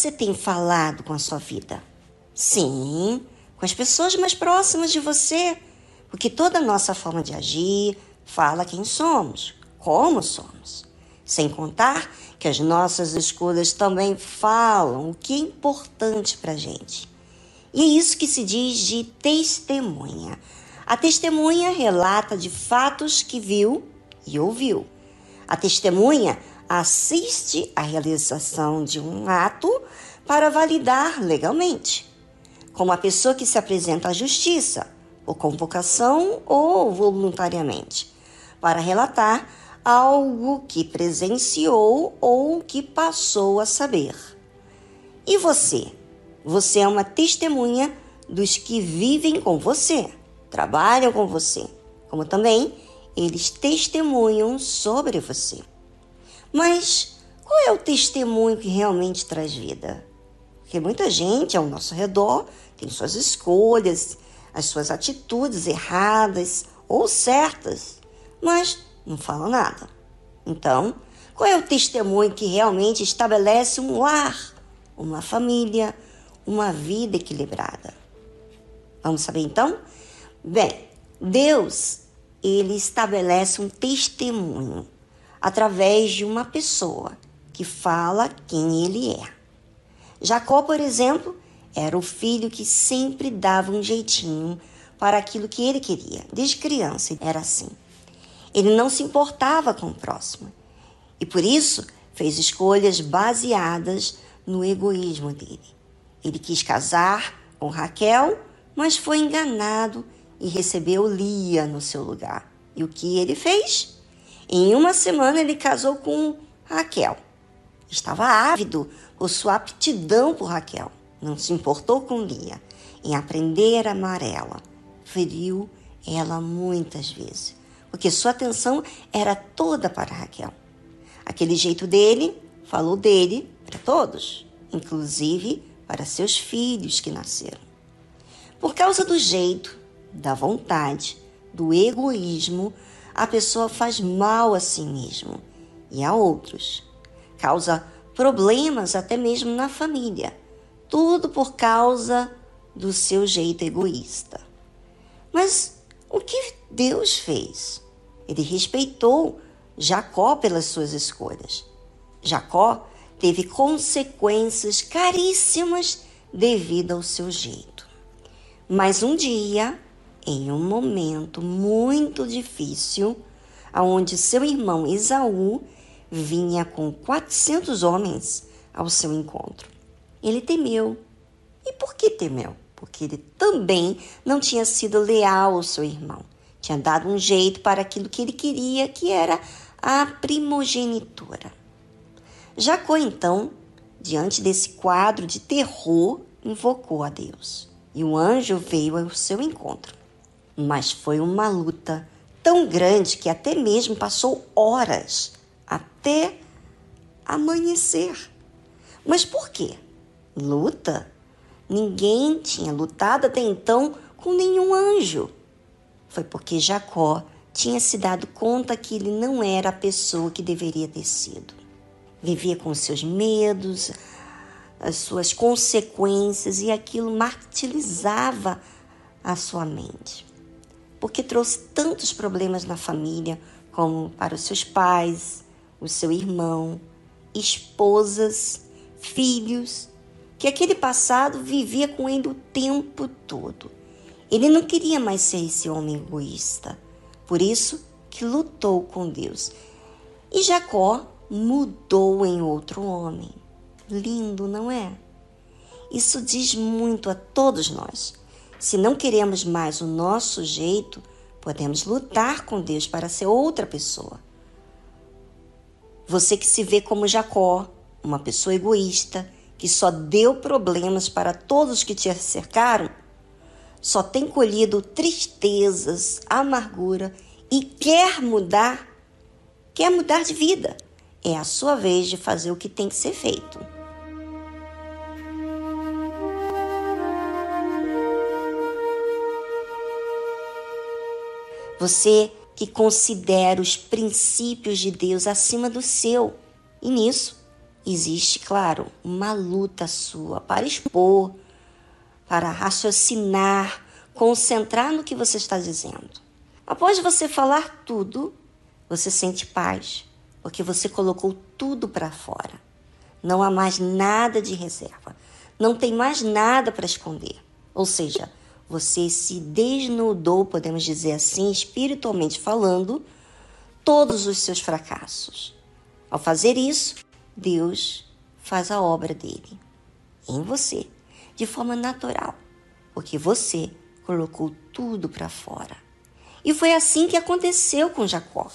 você tem falado com a sua vida? Sim, com as pessoas mais próximas de você, porque toda a nossa forma de agir fala quem somos, como somos. Sem contar que as nossas escolhas também falam o que é importante para a gente. E é isso que se diz de testemunha. A testemunha relata de fatos que viu e ouviu. A testemunha assiste à realização de um ato para validar legalmente, como a pessoa que se apresenta à justiça, por convocação ou voluntariamente, para relatar algo que presenciou ou que passou a saber. E você? Você é uma testemunha dos que vivem com você, trabalham com você, como também eles testemunham sobre você. Mas qual é o testemunho que realmente traz vida? Porque muita gente ao nosso redor tem suas escolhas, as suas atitudes erradas ou certas, mas não fala nada. Então, qual é o testemunho que realmente estabelece um lar, uma família, uma vida equilibrada? Vamos saber então? Bem, Deus, ele estabelece um testemunho através de uma pessoa que fala quem ele é. Jacó, por exemplo, era o filho que sempre dava um jeitinho para aquilo que ele queria. Desde criança era assim. Ele não se importava com o próximo e por isso fez escolhas baseadas no egoísmo dele. Ele quis casar com Raquel, mas foi enganado e recebeu Lia no seu lugar. E o que ele fez? Em uma semana ele casou com Raquel. Estava ávido por sua aptidão por Raquel. Não se importou com Lia em aprender a amar ela. Feriu ela muitas vezes porque sua atenção era toda para Raquel. Aquele jeito dele falou dele para todos, inclusive para seus filhos que nasceram. Por causa do jeito, da vontade, do egoísmo, a pessoa faz mal a si mesmo e a outros. Causa problemas até mesmo na família. Tudo por causa do seu jeito egoísta. Mas o que Deus fez? Ele respeitou Jacó pelas suas escolhas. Jacó teve consequências caríssimas devido ao seu jeito. Mas um dia, em um momento muito difícil, aonde seu irmão Esaú vinha com 400 homens ao seu encontro. Ele temeu. E por que temeu? porque ele também não tinha sido leal ao seu irmão. Tinha dado um jeito para aquilo que ele queria, que era a primogenitura. Jacó, então, diante desse quadro de terror, invocou a Deus. E o anjo veio ao seu encontro. Mas foi uma luta tão grande que até mesmo passou horas até amanhecer. Mas por quê? Luta Ninguém tinha lutado até então com nenhum anjo. Foi porque Jacó tinha se dado conta que ele não era a pessoa que deveria ter sido. Vivia com seus medos, as suas consequências e aquilo martirizava a sua mente. Porque trouxe tantos problemas na família, como para os seus pais, o seu irmão, esposas, filhos que aquele passado vivia com ele o tempo todo. Ele não queria mais ser esse homem egoísta. Por isso que lutou com Deus. E Jacó mudou em outro homem. Lindo, não é? Isso diz muito a todos nós. Se não queremos mais o nosso jeito, podemos lutar com Deus para ser outra pessoa. Você que se vê como Jacó, uma pessoa egoísta, que só deu problemas para todos que te cercaram, só tem colhido tristezas, amargura e quer mudar, quer mudar de vida. É a sua vez de fazer o que tem que ser feito. Você que considera os princípios de Deus acima do seu. E nisso, existe, claro, uma luta sua para expor, para raciocinar, concentrar no que você está dizendo. Após você falar tudo, você sente paz, porque você colocou tudo para fora. Não há mais nada de reserva. Não tem mais nada para esconder. Ou seja, você se desnudou, podemos dizer assim, espiritualmente falando, todos os seus fracassos. Ao fazer isso, Deus faz a obra dele em você, de forma natural, porque você colocou tudo para fora. E foi assim que aconteceu com Jacó.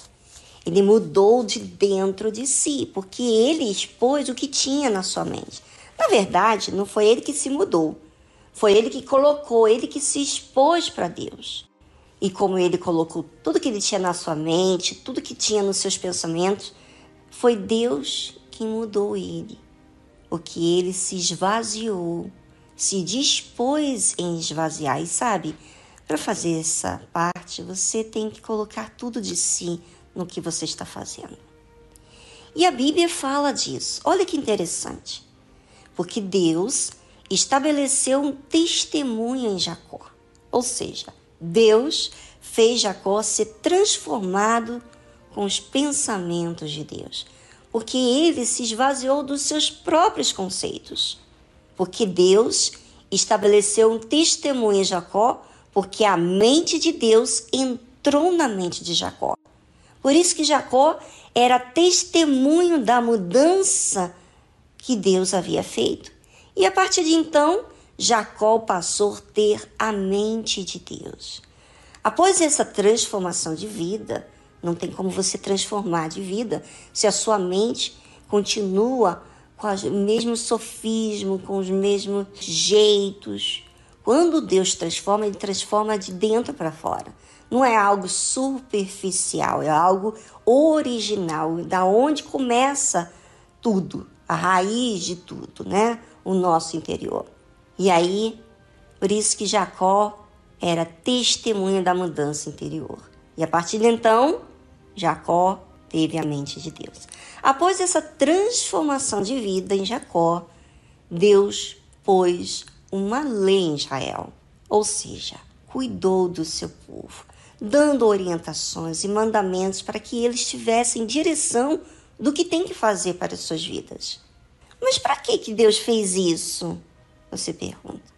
Ele mudou de dentro de si, porque ele expôs o que tinha na sua mente. Na verdade, não foi ele que se mudou, foi ele que colocou, ele que se expôs para Deus. E como ele colocou tudo que ele tinha na sua mente, tudo que tinha nos seus pensamentos, foi Deus quem mudou ele. Porque ele se esvaziou, se dispôs em esvaziar. E sabe, para fazer essa parte, você tem que colocar tudo de si no que você está fazendo. E a Bíblia fala disso. Olha que interessante. Porque Deus estabeleceu um testemunho em Jacó. Ou seja, Deus fez Jacó ser transformado com os pensamentos de Deus, porque ele se esvaziou dos seus próprios conceitos. Porque Deus estabeleceu um testemunho em Jacó, porque a mente de Deus entrou na mente de Jacó. Por isso que Jacó era testemunho da mudança que Deus havia feito. E a partir de então, Jacó passou a ter a mente de Deus. Após essa transformação de vida, não tem como você transformar de vida se a sua mente continua com o mesmo sofismo, com os mesmos jeitos. Quando Deus transforma, ele transforma de dentro para fora. Não é algo superficial, é algo original, da onde começa tudo, a raiz de tudo, né? o nosso interior. E aí, por isso que Jacó era testemunha da mudança interior. E a partir de então, Jacó teve a mente de Deus. Após essa transformação de vida em Jacó, Deus pôs uma lei em Israel, ou seja, cuidou do seu povo, dando orientações e mandamentos para que eles tivessem direção do que tem que fazer para as suas vidas. Mas para que, que Deus fez isso? Você pergunta.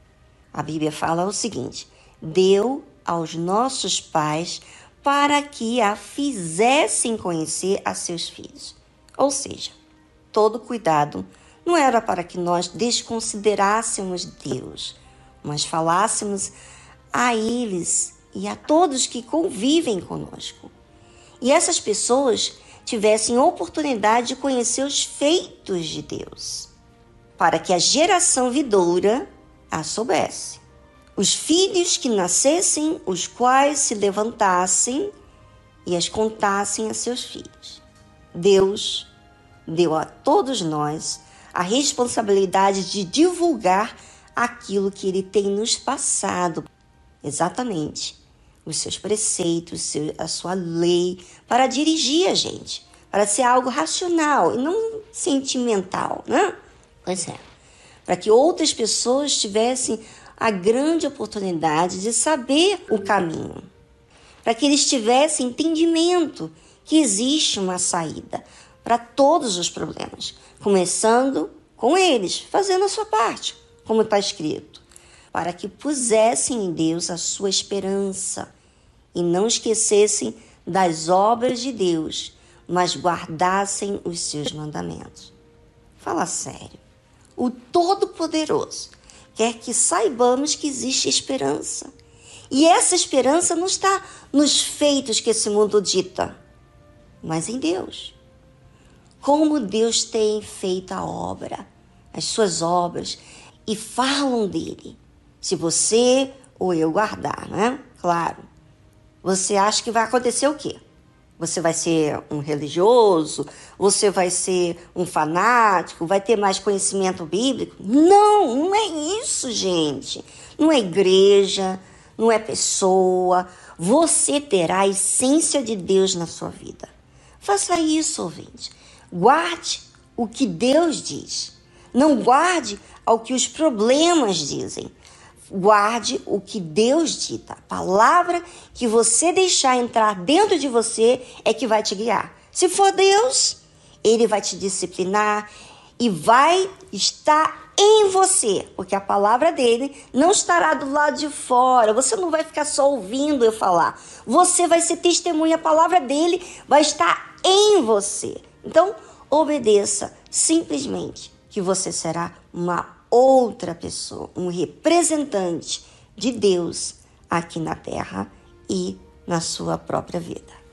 A Bíblia fala o seguinte: deu aos nossos pais para que a fizessem conhecer a seus filhos. Ou seja, todo cuidado não era para que nós desconsiderássemos Deus, mas falássemos a eles e a todos que convivem conosco. E essas pessoas tivessem oportunidade de conhecer os feitos de Deus, para que a geração vidoura a soubesse. Os filhos que nascessem, os quais se levantassem e as contassem a seus filhos. Deus deu a todos nós a responsabilidade de divulgar aquilo que Ele tem nos passado, exatamente os seus preceitos, a sua lei, para dirigir a gente, para ser algo racional e não sentimental, né? Pois é. Para que outras pessoas tivessem a grande oportunidade de saber o caminho, para que eles tivessem entendimento que existe uma saída para todos os problemas, começando com eles, fazendo a sua parte, como está escrito, para que pusessem em Deus a sua esperança e não esquecessem das obras de Deus, mas guardassem os seus mandamentos. Fala sério. O Todo-Poderoso quer que saibamos que existe esperança. E essa esperança não está nos feitos que esse mundo dita, mas em Deus. Como Deus tem feito a obra, as suas obras, e falam dele. Se você ou eu guardar, né? Claro você acha que vai acontecer o quê? Você vai ser um religioso? Você vai ser um fanático? Vai ter mais conhecimento bíblico? Não, não é isso, gente. Não é igreja, não é pessoa. Você terá a essência de Deus na sua vida. Faça isso, ouvinte. Guarde o que Deus diz. Não guarde ao que os problemas dizem. Guarde o que Deus dita. A palavra que você deixar entrar dentro de você é que vai te guiar. Se for Deus, ele vai te disciplinar e vai estar em você, porque a palavra dele não estará do lado de fora. Você não vai ficar só ouvindo eu falar. Você vai ser testemunha, a palavra dele vai estar em você. Então, obedeça simplesmente que você será uma outra pessoa, um representante de Deus aqui na terra e na sua própria vida.